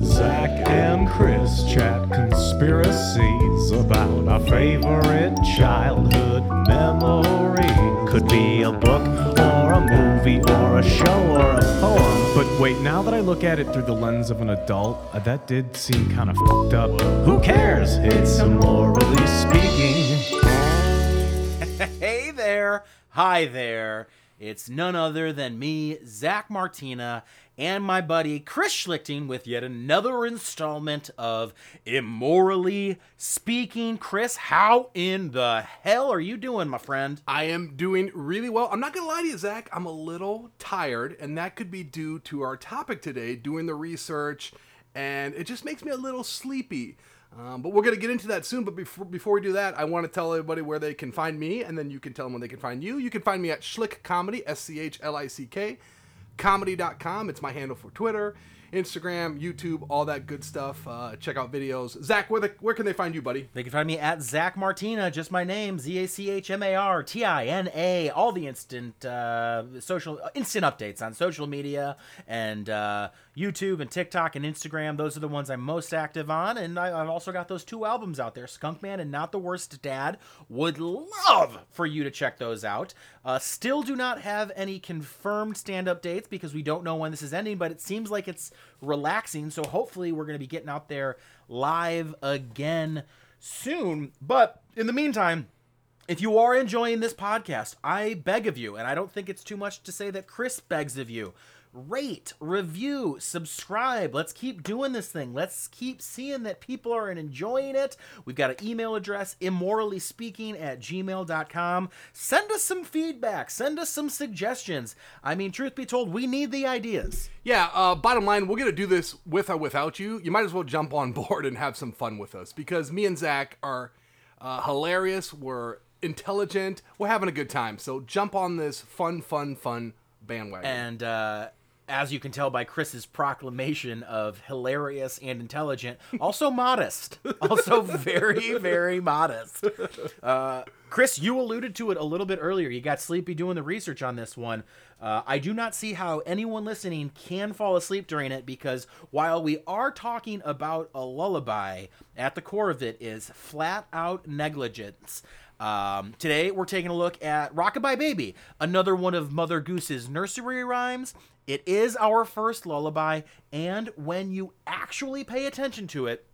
Zach and Chris chat conspiracies about our favorite childhood memory. Could be a book or a movie or a show or a poem. But wait, now that I look at it through the lens of an adult, uh, that did seem kind of fucked up. Who cares? It's immorally speaking. Hey there. Hi there. It's none other than me, Zach Martina, and my buddy Chris Schlichting with yet another installment of Immorally Speaking. Chris, how in the hell are you doing, my friend? I am doing really well. I'm not gonna lie to you, Zach. I'm a little tired, and that could be due to our topic today, doing the research, and it just makes me a little sleepy. Um, but we're gonna get into that soon. But before before we do that, I want to tell everybody where they can find me, and then you can tell them when they can find you. You can find me at Schlick Comedy, S C H L I C K, comedy.com. It's my handle for Twitter, Instagram, YouTube, all that good stuff. Uh, check out videos. Zach, where the, where can they find you, buddy? They can find me at Zach Martina, just my name, Z A C H M A R T I N A. All the instant uh, social instant updates on social media and uh, YouTube and TikTok and Instagram. Those are the ones I'm most active on, and I, I've also got those two albums out there, Skunk Man and Not the Worst Dad. Would love for you to check those out. Uh, still do not have any confirmed stand-up dates because we don't know when this is ending, but it seems like it's relaxing. So hopefully we're going to be getting out there live again soon. But in the meantime, if you are enjoying this podcast, I beg of you, and I don't think it's too much to say that Chris begs of you, rate, review, subscribe. Let's keep doing this thing. Let's keep seeing that people are enjoying it. We've got an email address, immorally speaking at gmail.com. Send us some feedback, send us some suggestions. I mean, truth be told, we need the ideas. Yeah, uh, bottom line, we're going to do this with or without you. You might as well jump on board and have some fun with us because me and Zach are uh, hilarious. We're intelligent. We're having a good time. So jump on this fun, fun, fun bandwagon. And uh, as you can tell by Chris's proclamation of hilarious and intelligent, also modest, also very, very modest. Uh, Chris, you alluded to it a little bit earlier. You got sleepy doing the research on this one. Uh, I do not see how anyone listening can fall asleep during it because while we are talking about a lullaby, at the core of it is flat out negligence. Um, today we're taking a look at Rockabye Baby, another one of Mother Goose's nursery rhymes. It is our first lullaby, and when you actually pay attention to it,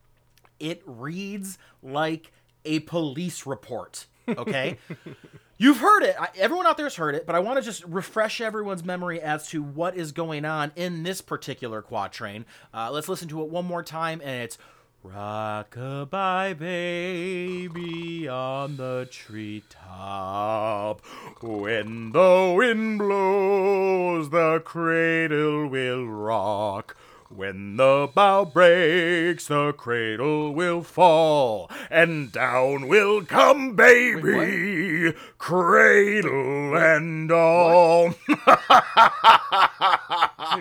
it reads like a police report. Okay? You've heard it. I, everyone out there's heard it, but I want to just refresh everyone's memory as to what is going on in this particular quatrain. Uh, let's listen to it one more time, and it's Rockabye baby on the treetop. When the wind blows, the cradle will rock. When the bough breaks, the cradle will fall, and down will come baby, cradle and all. Wait,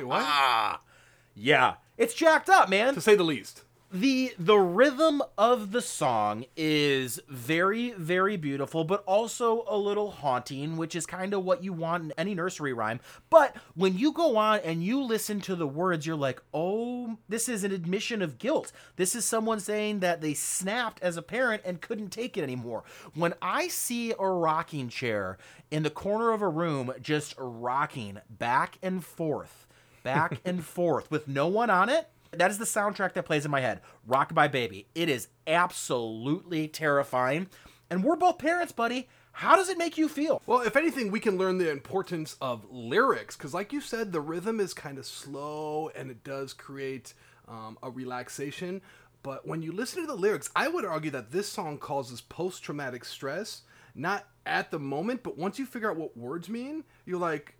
what? yeah, it's jacked up, man. to say the least. The the rhythm of the song is very very beautiful but also a little haunting which is kind of what you want in any nursery rhyme. But when you go on and you listen to the words you're like oh this is an admission of guilt. This is someone saying that they snapped as a parent and couldn't take it anymore. When i see a rocking chair in the corner of a room just rocking back and forth back and forth with no one on it that is the soundtrack that plays in my head. Rockabye Baby. It is absolutely terrifying. And we're both parents, buddy. How does it make you feel? Well, if anything, we can learn the importance of lyrics because, like you said, the rhythm is kind of slow and it does create um, a relaxation. But when you listen to the lyrics, I would argue that this song causes post traumatic stress, not at the moment, but once you figure out what words mean, you're like,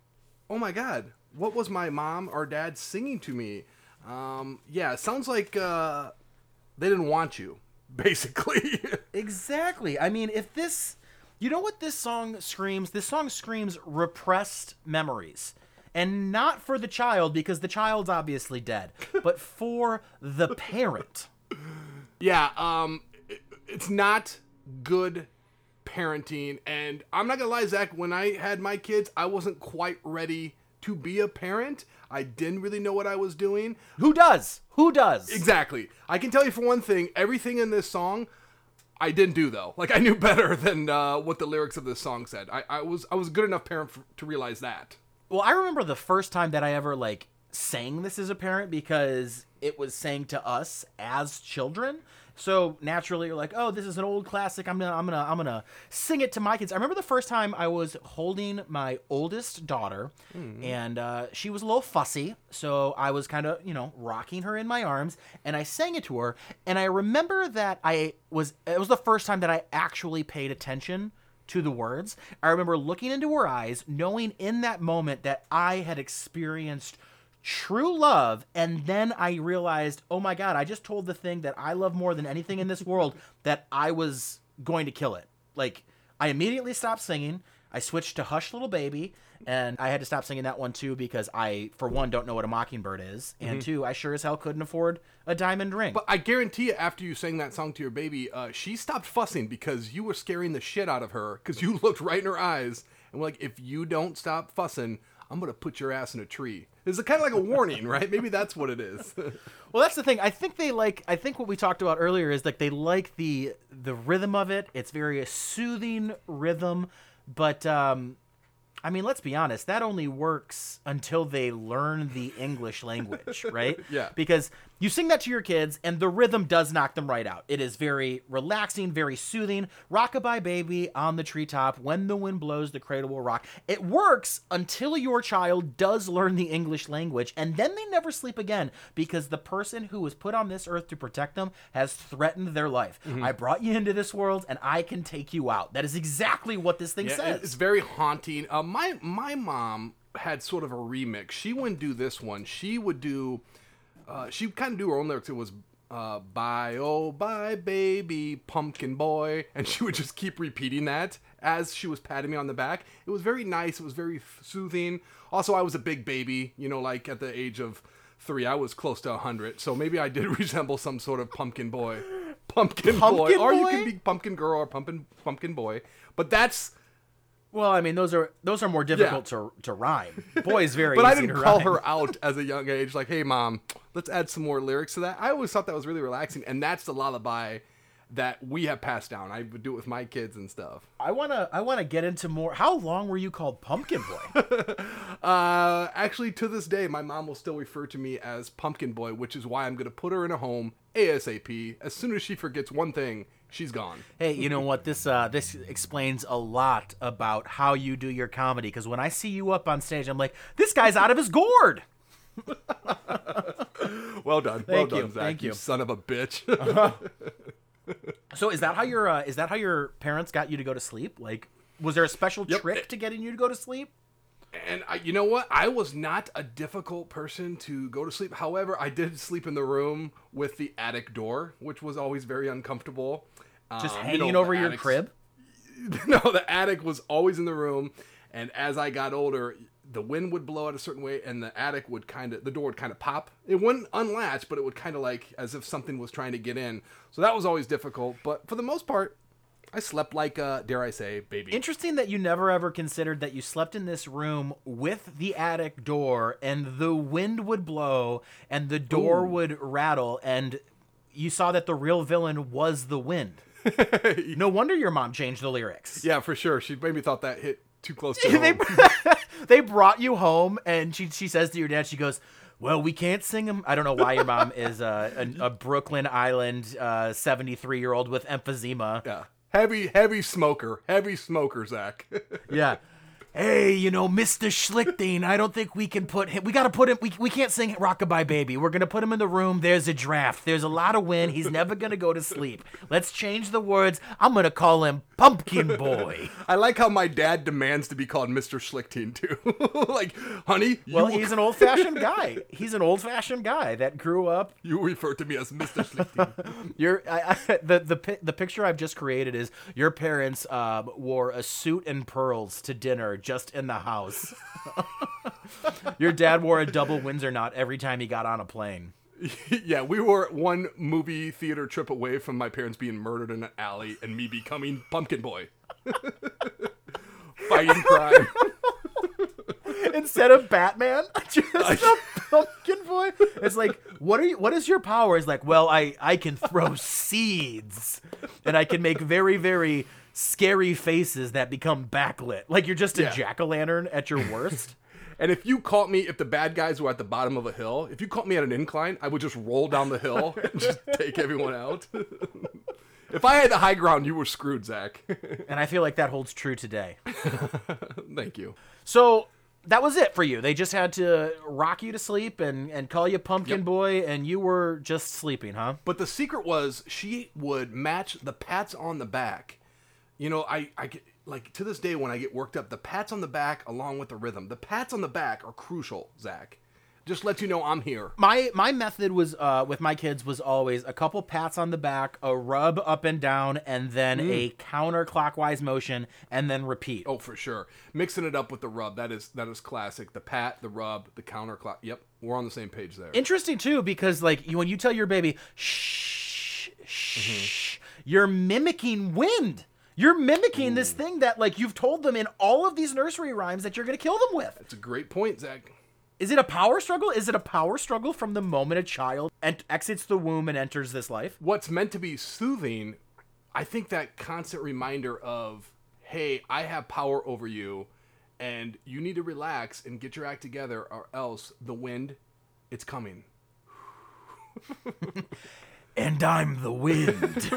oh my God, what was my mom or dad singing to me? Um, yeah, it sounds like uh, they didn't want you, basically. Exactly. I mean, if this. You know what this song screams? This song screams repressed memories. And not for the child, because the child's obviously dead, but for the parent. Yeah, um, it- it's not good parenting, and I'm not gonna lie, Zach. When I had my kids, I wasn't quite ready to be a parent. I didn't really know what I was doing. Who does? Who does? Exactly. I can tell you for one thing, everything in this song, I didn't do though. Like I knew better than uh, what the lyrics of this song said. I, I was I was a good enough parent f to realize that. Well, I remember the first time that I ever like sang this as a parent because it was sang to us as children. So naturally, you're like, "Oh, this is an old classic. I'm gonna, I'm gonna, I'm gonna sing it to my kids." I remember the first time I was holding my oldest daughter, and uh, she was a little fussy, so I was kind of, you know, rocking her in my arms, and I sang it to her. And I remember that I was, it was the first time that I actually paid attention to the words. I remember looking into her eyes, knowing in that moment that I had experienced true love, and then I realized, oh my god, I just told the thing that I love more than anything in this world that I was going to kill it. Like, I immediately stopped singing. I switched to Hush Little Baby, and I had to stop singing that one too because I, for one, don't know what a mockingbird is, and two, I sure as hell couldn't afford a diamond ring. But I guarantee you, after you sang that song to your baby, uh, she stopped fussing because you were scaring the shit out of her because you looked right in her eyes and were like, if you don't stop fussing, I'm gonna put your ass in a tree. It's kind of like a warning, right? Maybe that's what it is. Well, that's the thing. I think they like. I think what we talked about earlier is like they like the the rhythm of it. It's very a soothing rhythm, but um, I mean, let's be honest. That only works until they learn the English language, right? Yeah. Because you sing that to your kids, and the rhythm does knock them right out. It is very relaxing, very soothing. Rockabye baby on the treetop. When the wind blows, the cradle will rock. It works until your child does learn the English language, and then they never sleep again because the person who was put on this earth to protect them has threatened their life. I brought you into this world, and I can take you out. That is exactly what this thing Yeah, says. it's very haunting. Uh, my my mom had sort of a remix. She wouldn't do this one. She would do. Uh, she kind of do her own lyrics. It was uh, "Bye oh bye baby pumpkin boy," and she would just keep repeating that as she was patting me on the back. It was very nice. It was very soothing. Also, I was a big baby. You know, like at the age of three, I was close to hundred. So maybe I did resemble some sort of pumpkin boy. Pumpkin, boy, Pumpkin or you boy? can be pumpkin girl or pumpkin pumpkin boy. But that's well, I mean, those are those are more difficult to to rhyme. Boy is very. But I didn't call rhyme. her out as a young age, like, hey, mom, let's add some more lyrics to that. I always thought that was really relaxing. And that's the lullaby that we have passed down. I would do it with my kids and stuff. I wanna I wanna get into more. How long were you called Pumpkin Boy? Uh, actually, to this day, my mom will still refer to me as Pumpkin Boy, which is why I'm going to put her in a home ASAP. As soon as she forgets one thing, she's gone. hey, you know what? This uh this explains a lot about how you do your comedy. Because when I see you up on stage, I'm like, this guy's out of his gourd. Well done. Thank well you, done, Zach. thank you. son of a bitch. So is that how your uh, is that how your parents got you to go to sleep? Like, was there a special Yep. trick to getting you to go to sleep? And I, you know what? I was not a difficult person to go to sleep. However, I did sleep in the room with the attic door, which was always very uncomfortable. Just Um, you hanging know, over your attics- crib? no, the attic was always in the room, and as I got older, the wind would blow out a certain way, and the attic would kind of the door would kind of pop. It wouldn't unlatch, but it would kind of like as if something was trying to get in. So that was always difficult. But for the most part, I slept like, uh, dare I say, baby. Interesting that you never ever considered that you slept in this room with the attic door and the wind would blow and the door would rattle and you saw that the real villain was the wind. no wonder your mom changed the lyrics. yeah, for sure. She maybe thought that hit too close to home. they brought you home and she she says to your dad she goes well we can't sing them i don't know why your mom is uh, a, a brooklyn island 73 year old with emphysema Yeah. Heavy, heavy smoker. Heavy smoker, Zach. yeah. Hey you know mr schlichting i don't think we can put him we gotta put him we, we can't sing rockabye baby. We're gonna put him in the room. There's a draft. There's a lot of wind he's never gonna go to sleep. Let's change the words. I'm gonna call him pumpkin boy I like how my dad demands to be called Mr. Schlichting, too. like, honey, you, well he's an old-fashioned guy he's an old-fashioned guy that grew up you refer to me as Mr. Schlichting. Your I, I, the the the picture I've just created is your parents um, wore a suit and pearls to dinner just in the house. your dad wore a double Windsor knot every time he got on a plane. yeah, we were one movie theater trip away from my parents being murdered in an alley and me becoming Pumpkin Boy. Fighting crime. instead of Batman, just a pumpkin boy. It's like, what are you? What is your power? It's like, well, I I can throw seeds, and I can make very very scary faces that become backlit. Like you're just a Yeah. jack o' lantern at your worst. And if you caught me, if the bad guys were at the bottom of a hill, if you caught me at an incline, I would just roll down the hill and just take everyone out. if I had the high ground, you were screwed, Zach. and I feel like that holds true today. Thank you. So that was it for you. They just had to rock you to sleep and, and call you pumpkin Yep. boy, and you were just sleeping, huh? But the secret was she would match the pats on the back. You know, I, I like to this day when I get worked up, the pats on the back along with the rhythm. The pats on the back are crucial, Zach. Just let you know I'm here. My my method was uh, with my kids was always a couple pats on the back, a rub up and down, and then a counterclockwise motion, and then repeat. Oh, for sure. Mixing it up with the rub. That is that is classic. The pat, the rub, the counterclock. Yep, we're on the same page there. Interesting too, because like you, when you tell your baby shh shh, you're mimicking wind. You're mimicking this hmm. thing that like you've told them in all of these nursery rhymes that you're gonna kill them with. It's a great point, Zach. Is it a power struggle? Is it a power struggle from the moment a child ent- exits the womb and enters this life? What's meant to be soothing, I think that constant reminder of, hey, I have power over you, and you need to relax and get your act together, or else the wind, it's coming. And I'm the wind.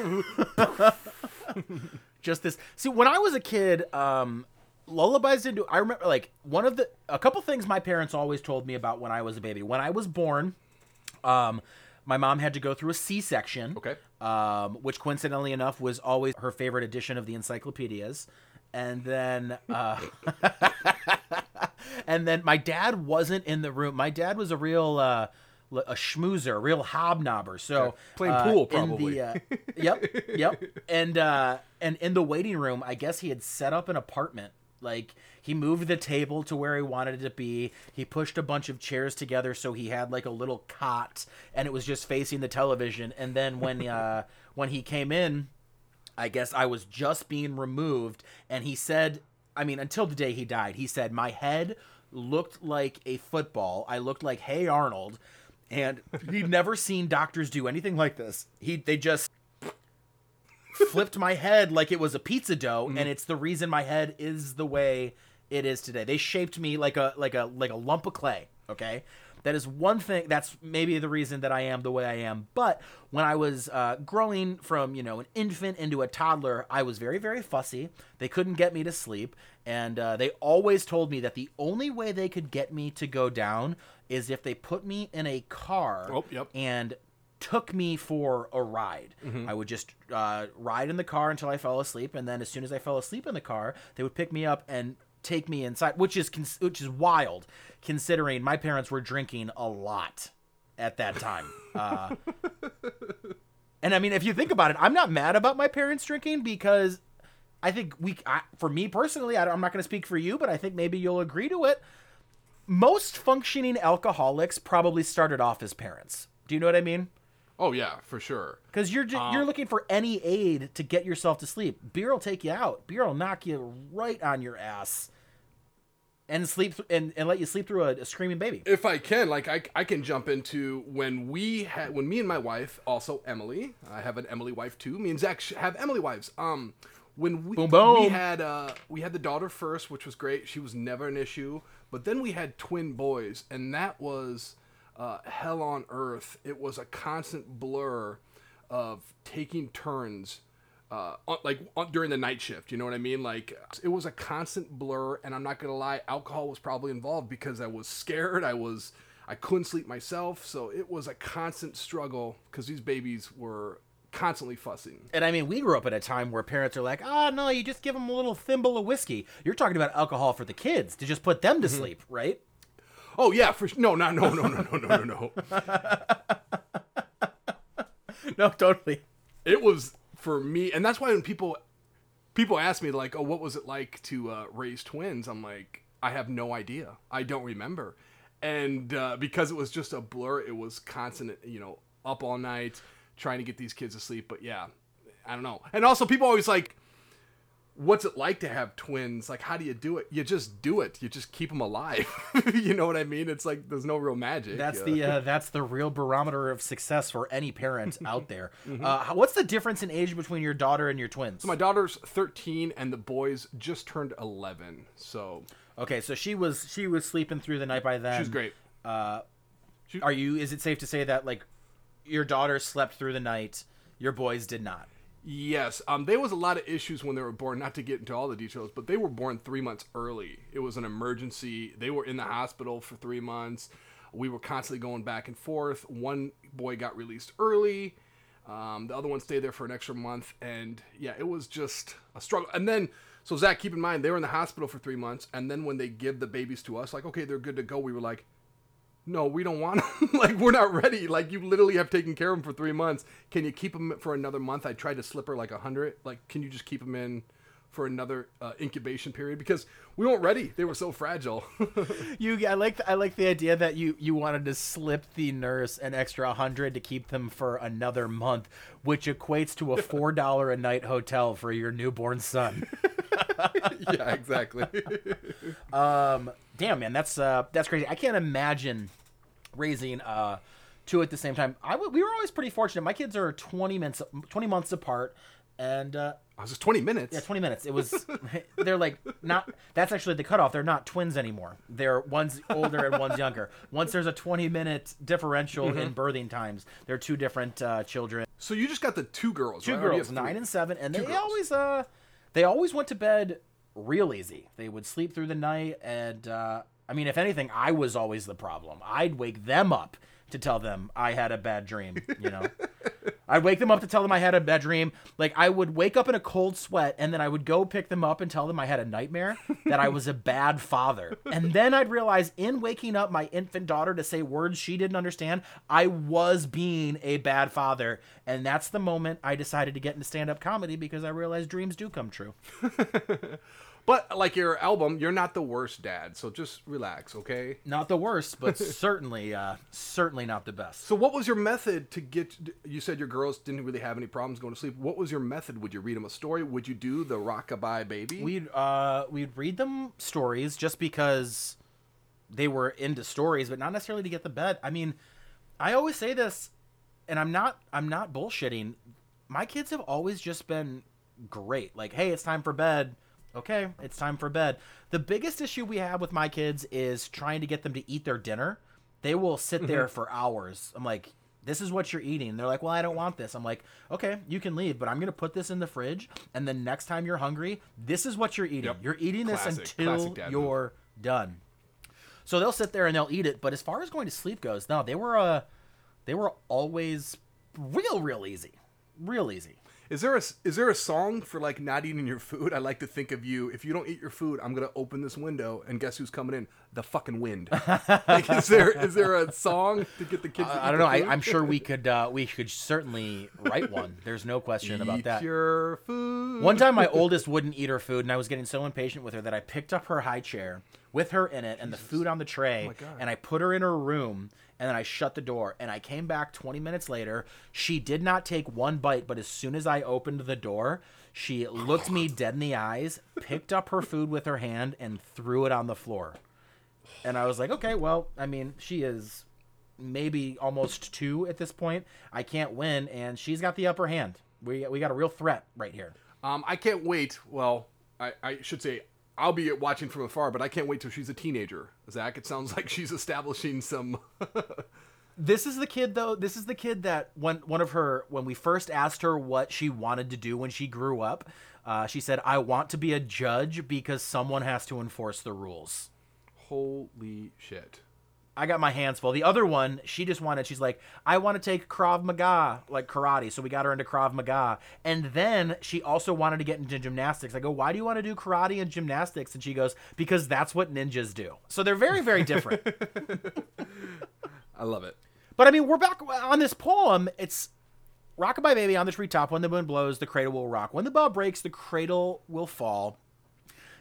Just this. See, when I was a kid, um, lullabies didn't do. I remember like one of the a couple things my parents always told me about when I was a baby. When I was born, um, my mom had to go through a C-section. Okay. Um, which coincidentally enough was always her favorite edition of the encyclopedias. And then, uh, and then my dad wasn't in the room. My dad was a real uh, a schmoozer, a real hobnobber. So Playing uh, pool, in probably. the, uh, yep, yep. And uh, and in the waiting room, I guess he had set up an apartment. Like he moved the table to where he wanted it to be. He pushed a bunch of chairs together so he had like a little cot, and it was just facing the television. And then when uh, when he came in, I guess I was just being removed, and he said, I mean, until the day he died, he said my head looked like a football. I looked like Hey Arnold, and he'd never seen doctors do anything like this. He they just flipped my head like it was a pizza dough, and it's the reason my head is the way it is today. They shaped me like a like a like a lump of clay. Okay. That is one thing. That's maybe the reason that I am the way I am. But when I was uh, growing from, you know, an infant into a toddler, I was very, very fussy. They couldn't get me to sleep, and uh, they always told me that the only way they could get me to go down is if they put me in a car Oh, yep. and took me for a ride. I would just uh, ride in the car until I fell asleep, and then as soon as I fell asleep in the car, they would pick me up and take me inside, which is cons- which is wild, considering my parents were drinking a lot at that time. Uh, and I mean, if you think about it, I'm not mad about my parents drinking because I think we, I, for me personally, I, am not going to speak for you, but I think maybe you'll agree to it. Most functioning alcoholics probably started off as parents. Do you know what I mean? Oh yeah, for sure. Because you're ju- you're looking for any aid to get yourself to sleep. Beer will take you out. Beer will knock you right on your ass, and sleep th- and, and let you sleep through a, a screaming baby. If I can, like I, I can jump into when we had when me and my wife, also Emily, I have an Emily wife too. Me and Zach sh- have Emily wives. Um, when we Boom, boom. we had uh we had the daughter first, which was great. She was never an issue. But then we had twin boys, and that was uh, hell on earth. It was a constant blur of taking turns uh, on, like on, during the night shift. You know what I mean? Like it was a constant blur, and I'm not gonna lie, alcohol was probably involved because I was scared. I was I couldn't sleep myself, so it was a constant struggle because these babies were constantly fussing. And I mean, we grew up at a time where parents are like, "Oh no, you just give them a little thimble of whiskey." You're talking about alcohol for the kids to just put them to sleep, right? Oh yeah, for no, no, no, no, no, no, no, no, no. no, totally. it was for me and that's why when people people ask me like oh what was it like to uh, raise twins i'm like i have no idea i don't remember and uh, because it was just a blur it was constant you know up all night trying to get these kids to sleep but yeah i don't know and also people always like what's it like to have twins? Like, how do you do it? You just do it. You just keep them alive. you know what I mean? It's like there's no real magic. That's Uh, the uh, that's the real barometer of success for any parent out there. Uh, what's the difference in age between your daughter and your twins? So my daughter's 13 and the boys just turned 11. So Okay, so she was she was sleeping through the night by then. she's great. Are you? Is it safe to say that like your daughter slept through the night, your boys did not? Yes, um, there was a lot of issues when they were born. Not to get into all the details, but they were born three months early. It was an emergency. They were in the hospital for three months. We were constantly going back and forth. One boy got released early. Um, the other one stayed there for an extra month, and yeah, it was just a struggle. And then, so Zach, keep in mind they were in the hospital for three months, and then when they give the babies to us, like okay, they're good to go. We were like, no, we don't want them. like, we're not ready. Like, you literally have taken care of them for three months. Can you keep them for another month? I tried to slip her like a hundred. Like, can you just keep them in for another uh, incubation period? Because we weren't ready. They were so fragile. You, I like, I like the idea that you you wanted to slip the nurse an extra hundred to keep them for another month, which equates to a four dollar a night hotel for your newborn son. yeah, exactly. Um, damn man, that's uh, that's crazy. I can't imagine raising uh two at the same time. I w- we were always pretty fortunate. My kids are twenty months twenty months apart, and uh, I was just 20 minutes. yeah, twenty minutes. It was they're like not. That's actually the cutoff. They're not twins anymore. They're one's older and one's younger. Once there's a twenty minute differential in birthing times, they're two different uh, children. So you just got the two girls, Two right? Or do you girls, nine and seven, and they girls. always uh, they always went to bed real easy. They would sleep through the night, and uh, I mean, if anything, I was always the problem. I'd wake them up to tell them I had a bad dream. You know, I'd wake them up to tell them I had a bad dream. Like I would wake up in a cold sweat, and then I would go pick them up and tell them I had a nightmare that I was a bad father. And then I'd realize in waking up my infant daughter to say words she didn't understand, I was being a bad father. And that's the moment I decided to get into stand up comedy because I realized dreams do come true. But like your album, you're not the worst dad. So just relax, okay? Not the worst, but certainly, uh, certainly not the best. So what was your method to get? You said your girls didn't really have any problems going to sleep. What was your method? Would you read them a story? Would you do the rockabye baby? We'd uh, we'd read them stories just because they were into stories, but not necessarily to get the bed. I mean, I always say this, and I'm not I'm not bullshitting. My kids have always just been great. Like, hey, it's time for bed. Okay, it's time for bed. The biggest issue we have with my kids is trying to get them to eat their dinner. They will sit there for hours. I'm like, this is what you're eating. They're like, well, I don't want this. I'm like, okay, you can leave, but I'm gonna put this in the fridge, and the next time you're hungry, this is what you're eating. Yep. You're eating this until classic dad move. you're done. So they'll sit there and they'll eat it. But as far as going to sleep goes, no, they were uh, they were always real, real easy, real easy. Is there a is there a song for like not eating your food? I like to think of you. If you don't eat your food, I'm gonna open this window and guess who's coming in? The fucking wind. like, is there is there a song to get the kids? to I don't know. I, food? I'm sure we could uh, we could certainly write one. There's no question about that. Eat your food. One time, my oldest wouldn't eat her food, and I was getting so impatient with her that I picked up her high chair with her in it and the food on the tray, God. and I put her in her room, and then I shut the door. And I came back 20 minutes later. She did not take one bite, but as soon as I opened the door, she looked me dead in the eyes, picked up her food with her hand, and threw it on the floor. And I was like, okay, well, I mean, she is maybe almost two at this point. I can't win, and she's got the upper hand. We we got a real threat right here. Um, I can't wait. Well, I, I should say I'll be watching from afar, but I can't wait till she's a teenager. Zach, it sounds like she's establishing some. This is the kid though. This is the kid that when one of her when we first asked her what she wanted to do when she grew up, uh, she said, "I want to be a judge because someone has to enforce the rules." Holy shit! I got my hands full. The other one, she just wanted. She's like, I want to take Krav Maga, like karate. So we got her into Krav Maga, and then she also wanted to get into gymnastics. I go, why do you want to do karate and gymnastics? And she goes, because that's what ninjas do. So they're very, very different. I love it. but I mean, we're back on this poem. It's Rockabye Baby on the treetop. When the wind blows, the cradle will rock. When the bough breaks, the cradle will fall.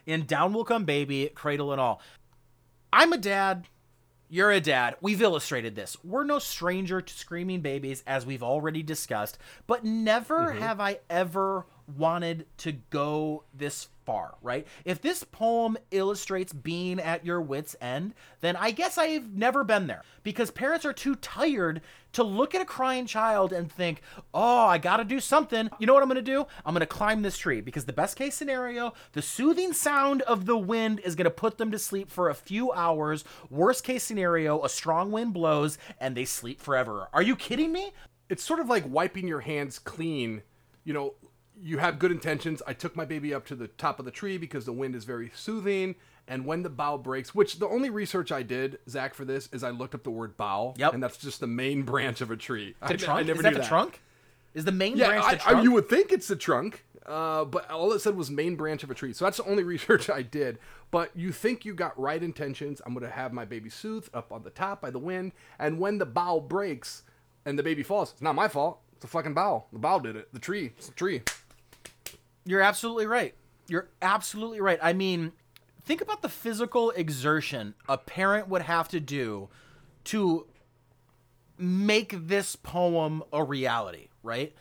And down will come baby, cradle and all. I'm a dad. You're a dad. We've illustrated this. We're no stranger to screaming babies, as we've already discussed, but never mm-hmm. have I ever wanted to go this far, right? If this poem illustrates being at your wits' end, then I guess I've never been there because parents are too tired to look at a crying child and think, oh, I gotta do something. You know what I'm gonna do? I'm gonna climb this tree because the best case scenario, the soothing sound of the wind is gonna put them to sleep for a few hours. Worst case scenario, a strong wind blows and they sleep forever. Are you kidding me? it's sort of like wiping your hands clean. You know, you have good intentions. I took my baby up to the top of the tree because the wind is very soothing. And when the bough breaks, which the only research I did, Zach, for this is I looked up the word bough. Yep. And that's just the main branch of a tree. The I, trunk? I never is that knew the trunk? Is the main Yeah, branch I, the I- you would think it's the trunk, uh, but all it said was main branch of a tree. So that's the only research I did. But you think you got right intentions. I'm going to have my baby soothed up on the top by the wind. And when the bough breaks and the baby falls, it's not my fault. It's the fucking bough. The bough did it. The tree. It's the tree. You're absolutely right. You're absolutely right. I mean, think about the physical exertion a parent would have to do to make this poem a reality, right?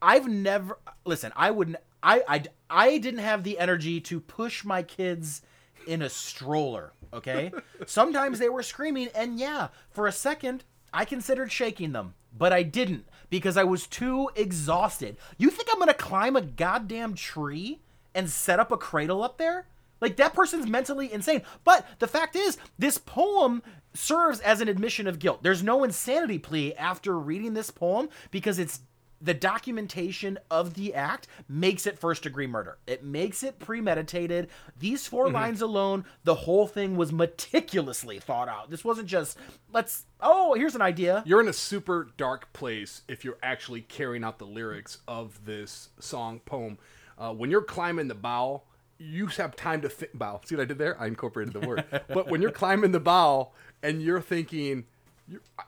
I've never listen, I wouldn't I I I didn't have the energy to push my kids in a stroller, okay? Sometimes they were screaming and yeah, for a second I considered shaking them, but I didn't because I was too exhausted. You think I'm to climb a goddamn tree and set up a cradle up there? Like that person's mentally insane. But the fact is, this poem serves as an admission of guilt. There's no insanity plea after reading this poem because it's the documentation of the act makes it first degree murder. It makes it premeditated. These 4 lines alone, the whole thing was meticulously thought out. This wasn't just let's oh, here's an idea. You're in a super dark place if you're actually carrying out the lyrics of this song poem. Uh, when you're climbing the bough, you have time to think. Bow. See what I did there? I incorporated the word. but when you're climbing the bough and you're thinking,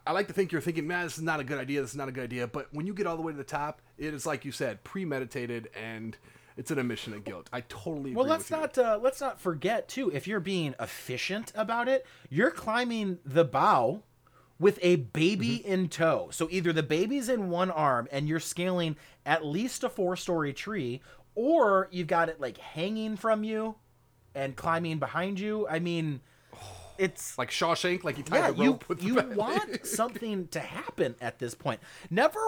I like to think you're thinking, man, this is not a good idea. This is not a good idea. But when you get all the way to the top, it is like you said, premeditated and it's an admission of guilt. I totally agree Well, let's not uh, let's not forget too. If you're being efficient about it, you're climbing the bough with a baby Mm-hmm. in tow. So either the baby's in one arm and you're scaling at least a four-story tree, or you've got it like hanging from you and climbing behind you. I mean, it's like Shawshank, like he tied yeah, the you rope you back. want something to happen at this point. Never.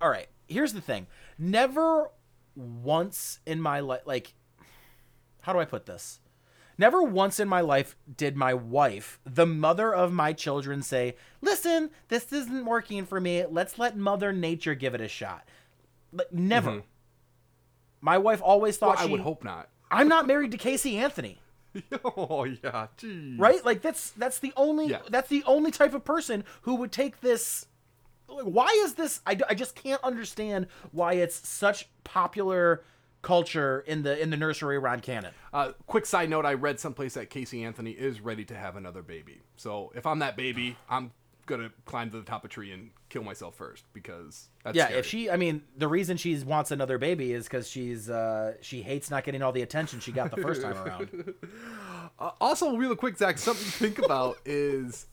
All right. Here's the thing. Never once in my life, like, how do I put this? Never once in my life did my wife, the mother of my children, say, "Listen, this isn't working for me. Let's let Mother Nature give it a shot." Like, never. My wife always thought Mm-hmm. Well, I she. would hope not. I'm not married to Casey Anthony oh yeah, geez. right like that's that's the only Yeah. that's the only type of person who would take this like, why is this I, I just can't understand why it's such popular culture in the in the nursery around canon Uh, quick side note: I read someplace that Casey Anthony is ready to have another baby. So if I'm that baby, I'm gonna climb to the top of a tree and kill myself first because that's yeah scary. if she i mean the reason she wants another baby is because she's uh she hates not getting all the attention she got the first time around Uh, also, real quick, Zach, something to think about is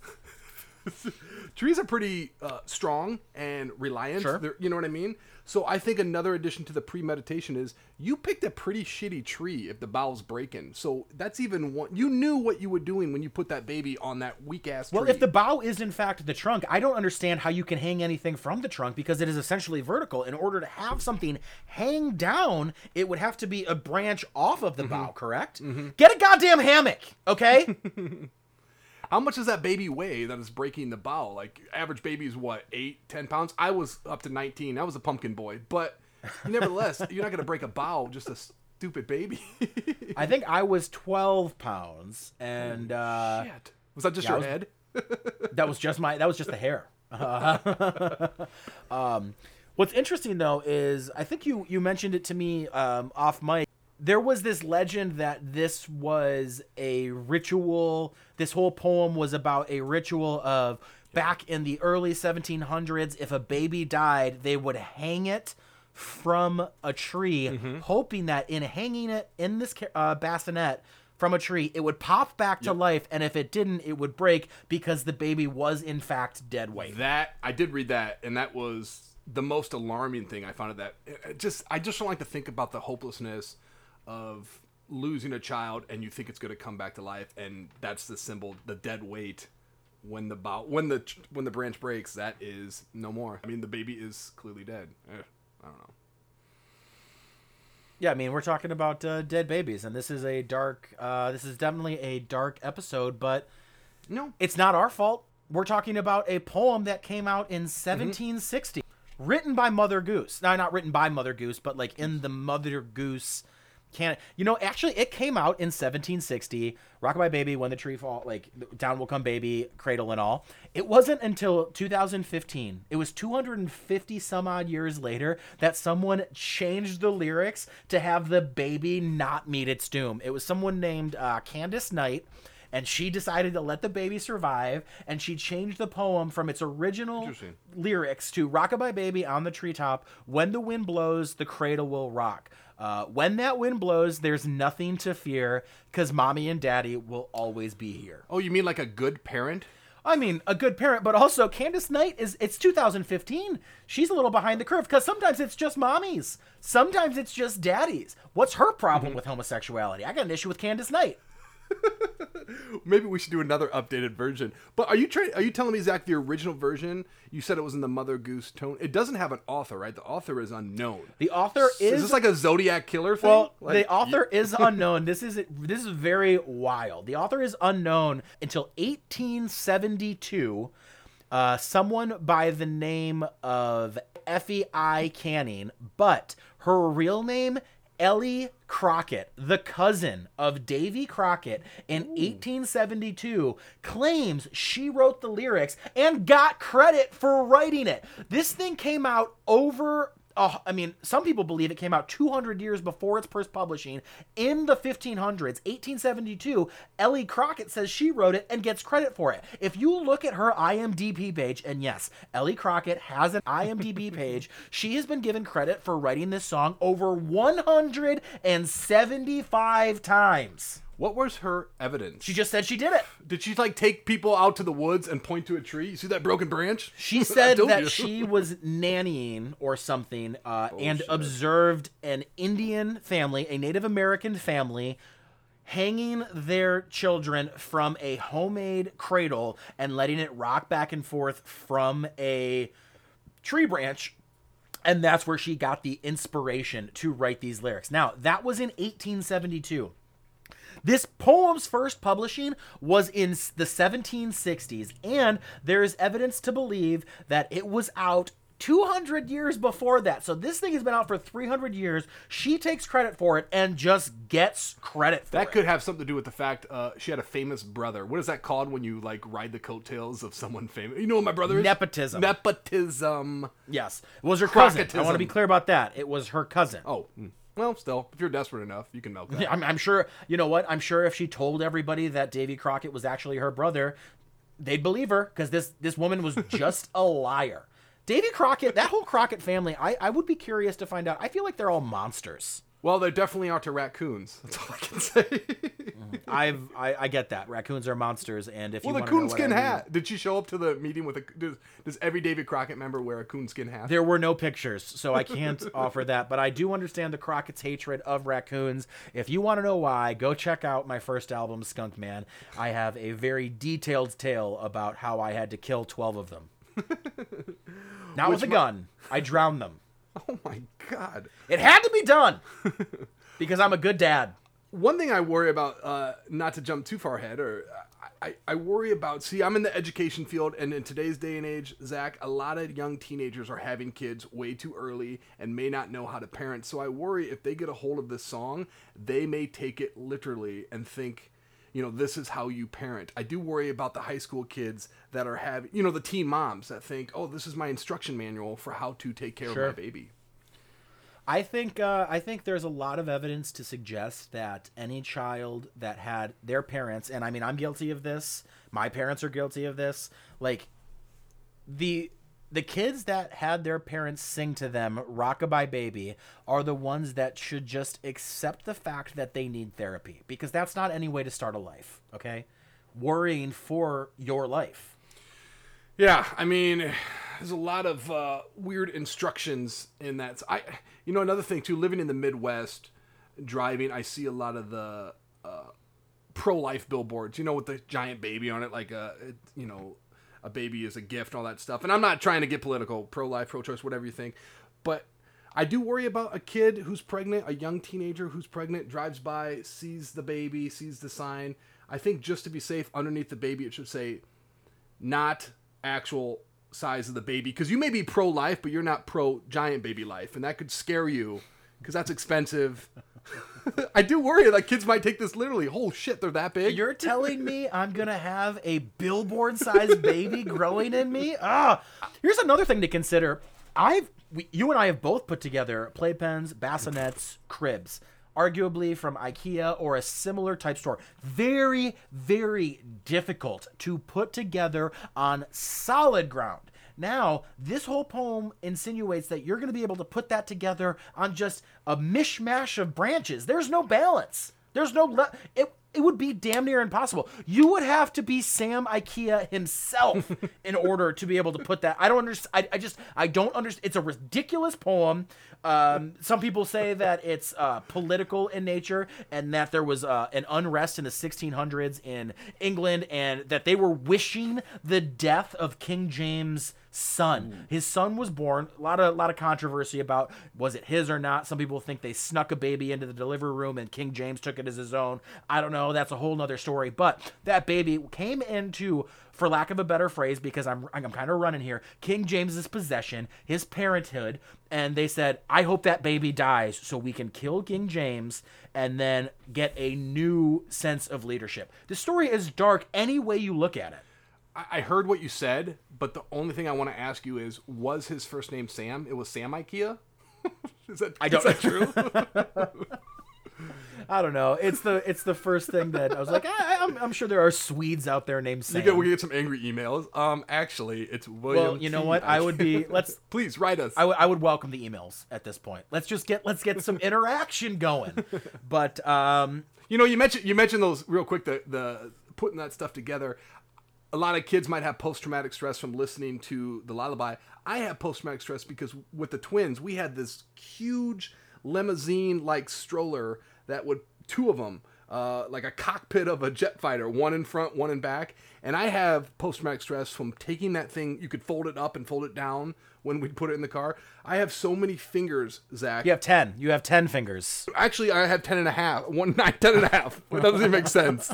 trees are pretty uh, strong and reliant. Sure. You know what I mean? So I think another addition to the premeditation is you picked a pretty shitty tree if the bough's breaking. So that's even one. You knew what you were doing when you put that baby on that weak ass tree. Well, if the bow is in fact the trunk, I don't understand how you can hang anything from the trunk because it is essentially vertical. In order to have something hang down, it would have to be a branch off of the Mm-hmm. bow, correct? Get a goddamn hammock, okay? How much does that baby weigh that is breaking the bow? Like average baby is what eight, ten pounds. I was up to nineteen. I was a pumpkin boy, but nevertheless, you're not gonna break a bow just a stupid baby. I think I was 12 pounds, and uh, Shit. Was that just yeah, your was- head? that was just my that was just the hair. um, what's interesting though is I think you you mentioned it to me um, off mic. There was this legend that this was a ritual. This whole poem was about a ritual of back in the early 1700s. If a baby died, they would hang it from a tree, hoping that in hanging it in this uh, bassinet from a tree, it would pop back to life, and if it didn't, it would break because the baby was in fact dead weight. That I did read that, and that was the most alarming thing I found of that. it just I just don't like to think about the hopelessness of losing a child and you think it's going to come back to life and that's the symbol the dead weight when the bow, when the when the branch breaks that is no more. I mean the baby is clearly dead. Eh, I don't know. Yeah, I mean, we're talking about uh, dead babies, and this is a dark. Uh, this is definitely a dark episode, but No. it's not our fault. We're talking about a poem that came out in 1760, written by Mother Goose. Now, not written by Mother Goose, but like in the Mother Goose can you know actually it came out in 1760 rockabye baby when the tree fall like down will come baby cradle and all. It wasn't until 2015 it was 250 some odd years later that someone changed the lyrics to have the baby not meet its doom. It was someone named uh, candace knight and she decided to let the baby survive and she changed the poem from its original lyrics to rockabye baby on the treetop when the wind blows the cradle will rock uh, when that wind blows there's nothing to fear because mommy and daddy will always be here. Oh, you mean like a good parent? i mean a good parent but also candace knight is it's 2015 she's a little behind the curve because sometimes it's just mommies. Sometimes it's just daddies. What's her problem with homosexuality? I got an issue with candace knight Maybe we should do another updated version. But are you trying? Are you telling me, Zach, the original version? You said it was in the Mother Goose tone. It doesn't have an author, right? The author is unknown. the author is, is this like a Zodiac killer thing? Well, Like, the author is unknown. This is this is very wild. The author is unknown until 1872. Uh, someone by the name of Effie I. Canning, but her real name Ellie Crockett, the cousin of Davy Crockett in 1872, claims she wrote the lyrics and got credit for writing it. This thing came out over uh, I mean, some people believe it came out 200 years before its first publishing in the 1500s, 1872. Ellie Crockett says she wrote it and gets credit for it. If you look at her IMDb page, and yes, Ellie Crockett has an IMDb page, she has been given credit for writing this song over 175 times. What was her evidence? She just said she did it. Did she like take people out to the woods and point to a tree? You see that broken branch? She said that you. she was nannying or something uh, and shit. observed an Indian family, a Native American family, hanging their children from a homemade cradle and letting it rock back and forth from a tree branch. And that's where she got the inspiration to write these lyrics. Now, that was in 1872. This poem's first publishing was in the 1760s, and there is evidence to believe that it was out 200 years before that. So this thing has been out for 300 years. She takes credit for it and just gets credit for That it. could have something to do with the fact uh, she had a famous brother. What is that called when you like ride the coattails of someone famous? You know what my brother is? Nepotism. Nepotism. Yes, it was her cousin. I want to be clear about that. It was her cousin. Oh, mm. Well, still, if you're desperate enough, you can milk that. I'm, I'm sure, you know what? I'm sure if she told everybody that Davy Crockett was actually her brother, they'd believe her because this this woman was just a liar. Davy Crockett, that whole Crockett family, I, I would be curious to find out. I feel like they're all monsters. Well, they definitely are to raccoons. That's all I can say. I've I, I get that raccoons are monsters, and if well, you the wanna know what coonskin I mean- hat. Did she show up to the meeting with a? Does, does every David Crockett member wear a coonskin hat? There were no pictures, so I can't offer that. But I do understand the Crockett's hatred of raccoons. If you want to know why, go check out my first album, Skunk Man. I have a very detailed tale about how I had to kill 12 of them. Not with a gun. I drowned them. Oh my god. It had to be done because I'm a good dad. One thing I worry about, uh, not to jump too far ahead, or I, I worry about. See, I'm in the education field, and in today's day and age, Zach, a lot of young teenagers are having kids way too early and may not know how to parent. So I worry if they get a hold of this song, they may take it literally and think, you know, this is how you parent. I do worry about the high school kids that are having, you know, the teen moms that think, oh, this is my instruction manual for how to take care Sure. of my baby. I think uh, I think there's a lot of evidence to suggest that any child that had their parents, and I mean I'm guilty of this. My parents are guilty of this. Like the the kids that had their parents sing to them "Rockabye Baby" are the ones that should just accept the fact that they need therapy because that's not any way to start a life. Okay, worrying for your life. Yeah, I mean, there's a lot of uh, weird instructions in that. I, you know, another thing too. Living in the Midwest, driving, I see a lot of the uh, pro-life billboards. You know, with the giant baby on it, like a, it, you know, a baby is a gift, all that stuff. And I'm not trying to get political, pro-life, pro-choice, whatever you think, but I do worry about a kid who's pregnant, a young teenager who's pregnant, drives by, sees the baby, sees the sign. I think just to be safe, underneath the baby, it should say, not actual size of the baby, because you may be pro-life, but you're not pro-giant baby life, and that could scare you, because that's expensive. I do worry that kids might take this literally. Oh shit, they're that big. You're telling me I'm gonna have a billboard-sized baby growing in me? Ah, here's another thing to consider. I've, we, you and I have both put together playpens, bassinets, cribs, arguably from IKEA or a similar type store. Very, very difficult to put together on solid ground. Now, this whole poem insinuates that you're going to be able to put that together on just a mishmash of branches. There's no balance. There's no le- it. It would be damn near impossible. You would have to be Sam IKEA himself in order to be able to put that. I don't understand. I, I just I don't understand. It's a ridiculous poem. Um, some people say that it's uh, political in nature and that there was uh, an unrest in the 1600s in England and that they were wishing the death of King James son. Mm. His son was born. A lot of lot of controversy about was it his or not. Some people think they snuck a baby into the delivery room and King James took it as his own. I don't know. That's a whole nother story. But that baby came into, for lack of a better phrase, because I'm I'm kind of running here, King James's possession, his parenthood, and they said, I hope that baby dies so we can kill King James and then get a new sense of leadership. The story is dark any way you look at it. I I heard what you said, but the only thing I want to ask you is, was his first name Sam? It was Sam IKEA. is that I don't- is that true? I don't know. It's the it's the first thing that I was like. I, I'm, I'm sure there are Swedes out there named Sam. You get, we get some angry emails. Um, actually, it's William. well, you know T. what? I would be. Let's. Please write us. I would- I would welcome the emails at this point. Let's just get let's get some interaction going. But um, You know, you mentioned you mentioned those real quick. The the putting that stuff together. A lot of kids might have post traumatic stress from listening to the lullaby. I have post traumatic stress because with the twins, we had this huge limousine like stroller that would two of them. Uh, like a cockpit of a jet fighter, one in front, one in back. And I have post traumatic stress from taking that thing. You could fold it up and fold it down when we put it in the car. I have so many fingers, Zach. you have ten. You have ten fingers. Actually, I have 10 and a half. One, nine, 10 and a half. That doesn't even make sense.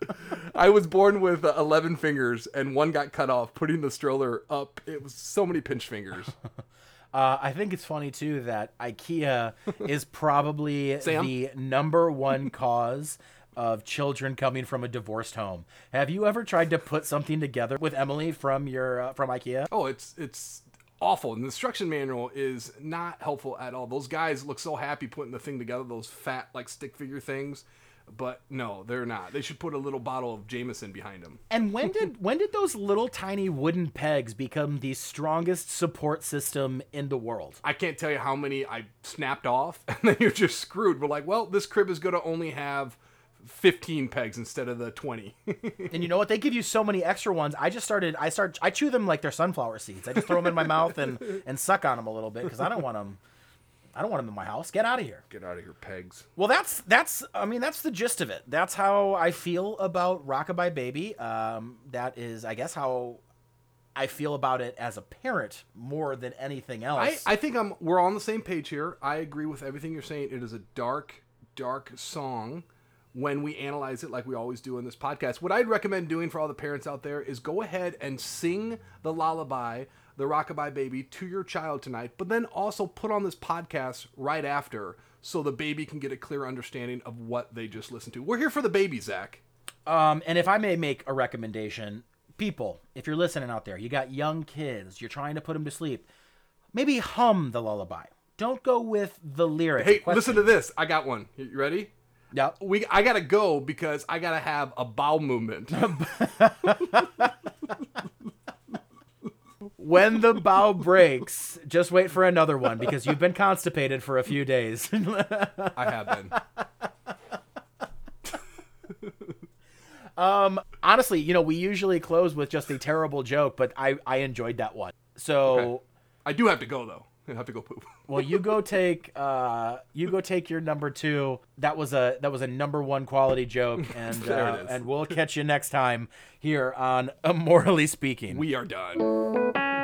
I was born with uh, 11 fingers and one got cut off putting the stroller up. It was so many pinch fingers. Uh, I think it's funny too that IKEA is probably the number one cause of children coming from a divorced home. Have you ever tried to put something together with Emily from your uh, from IKEA? Oh, it's it's awful. And the instruction manual is not helpful at all. Those guys look so happy putting the thing together, those fat like stick figure things. But no, they're not. They should put a little bottle of Jameson behind them. And when did when did those little tiny wooden pegs become the strongest support system in the world? I can't tell you how many I snapped off, and then you're just screwed. We're like, well, this crib is going to only have 15 pegs instead of the 20. And you know what? They give you so many extra ones. I just started. I start. I chew them like they're sunflower seeds. I just throw them in my mouth and and suck on them a little bit because I don't want them. I don't want them in my house. Get out of here. Get out of here, pegs. Well, that's that's. I mean, that's the gist of it. That's how I feel about Rockabye Baby. Um, that is, I guess, how I feel about it as a parent more than anything else. I, I think I'm we're on the same page here. I agree with everything you're saying. It is a dark, dark song when we analyze it like we always do in this podcast. What I'd recommend doing for all the parents out there is go ahead and sing the lullaby, the rockabye baby to your child tonight, but then also put on this podcast right after so the baby can get a clear understanding of what they just listened to. We're here for the baby, Zach. Um, and if I may make a recommendation, people, if you're listening out there, you got young kids, you're trying to put them to sleep, maybe hum the lullaby. Don't go with the lyric. Hey, listen to this. I got one. You ready? Yep. We I gotta go because I gotta have a bowel movement. When the bow breaks, just wait for another one because you've been constipated for a few days. I have been. um honestly, you know, we usually close with just a terrible joke, but I, I enjoyed that one. So, Okay. I do have to go though. I have to go poop. well, you go take uh, you go take your number two. That was a that was a number one quality joke, and uh, and we'll catch you next time here on Immorally Speaking. we are done.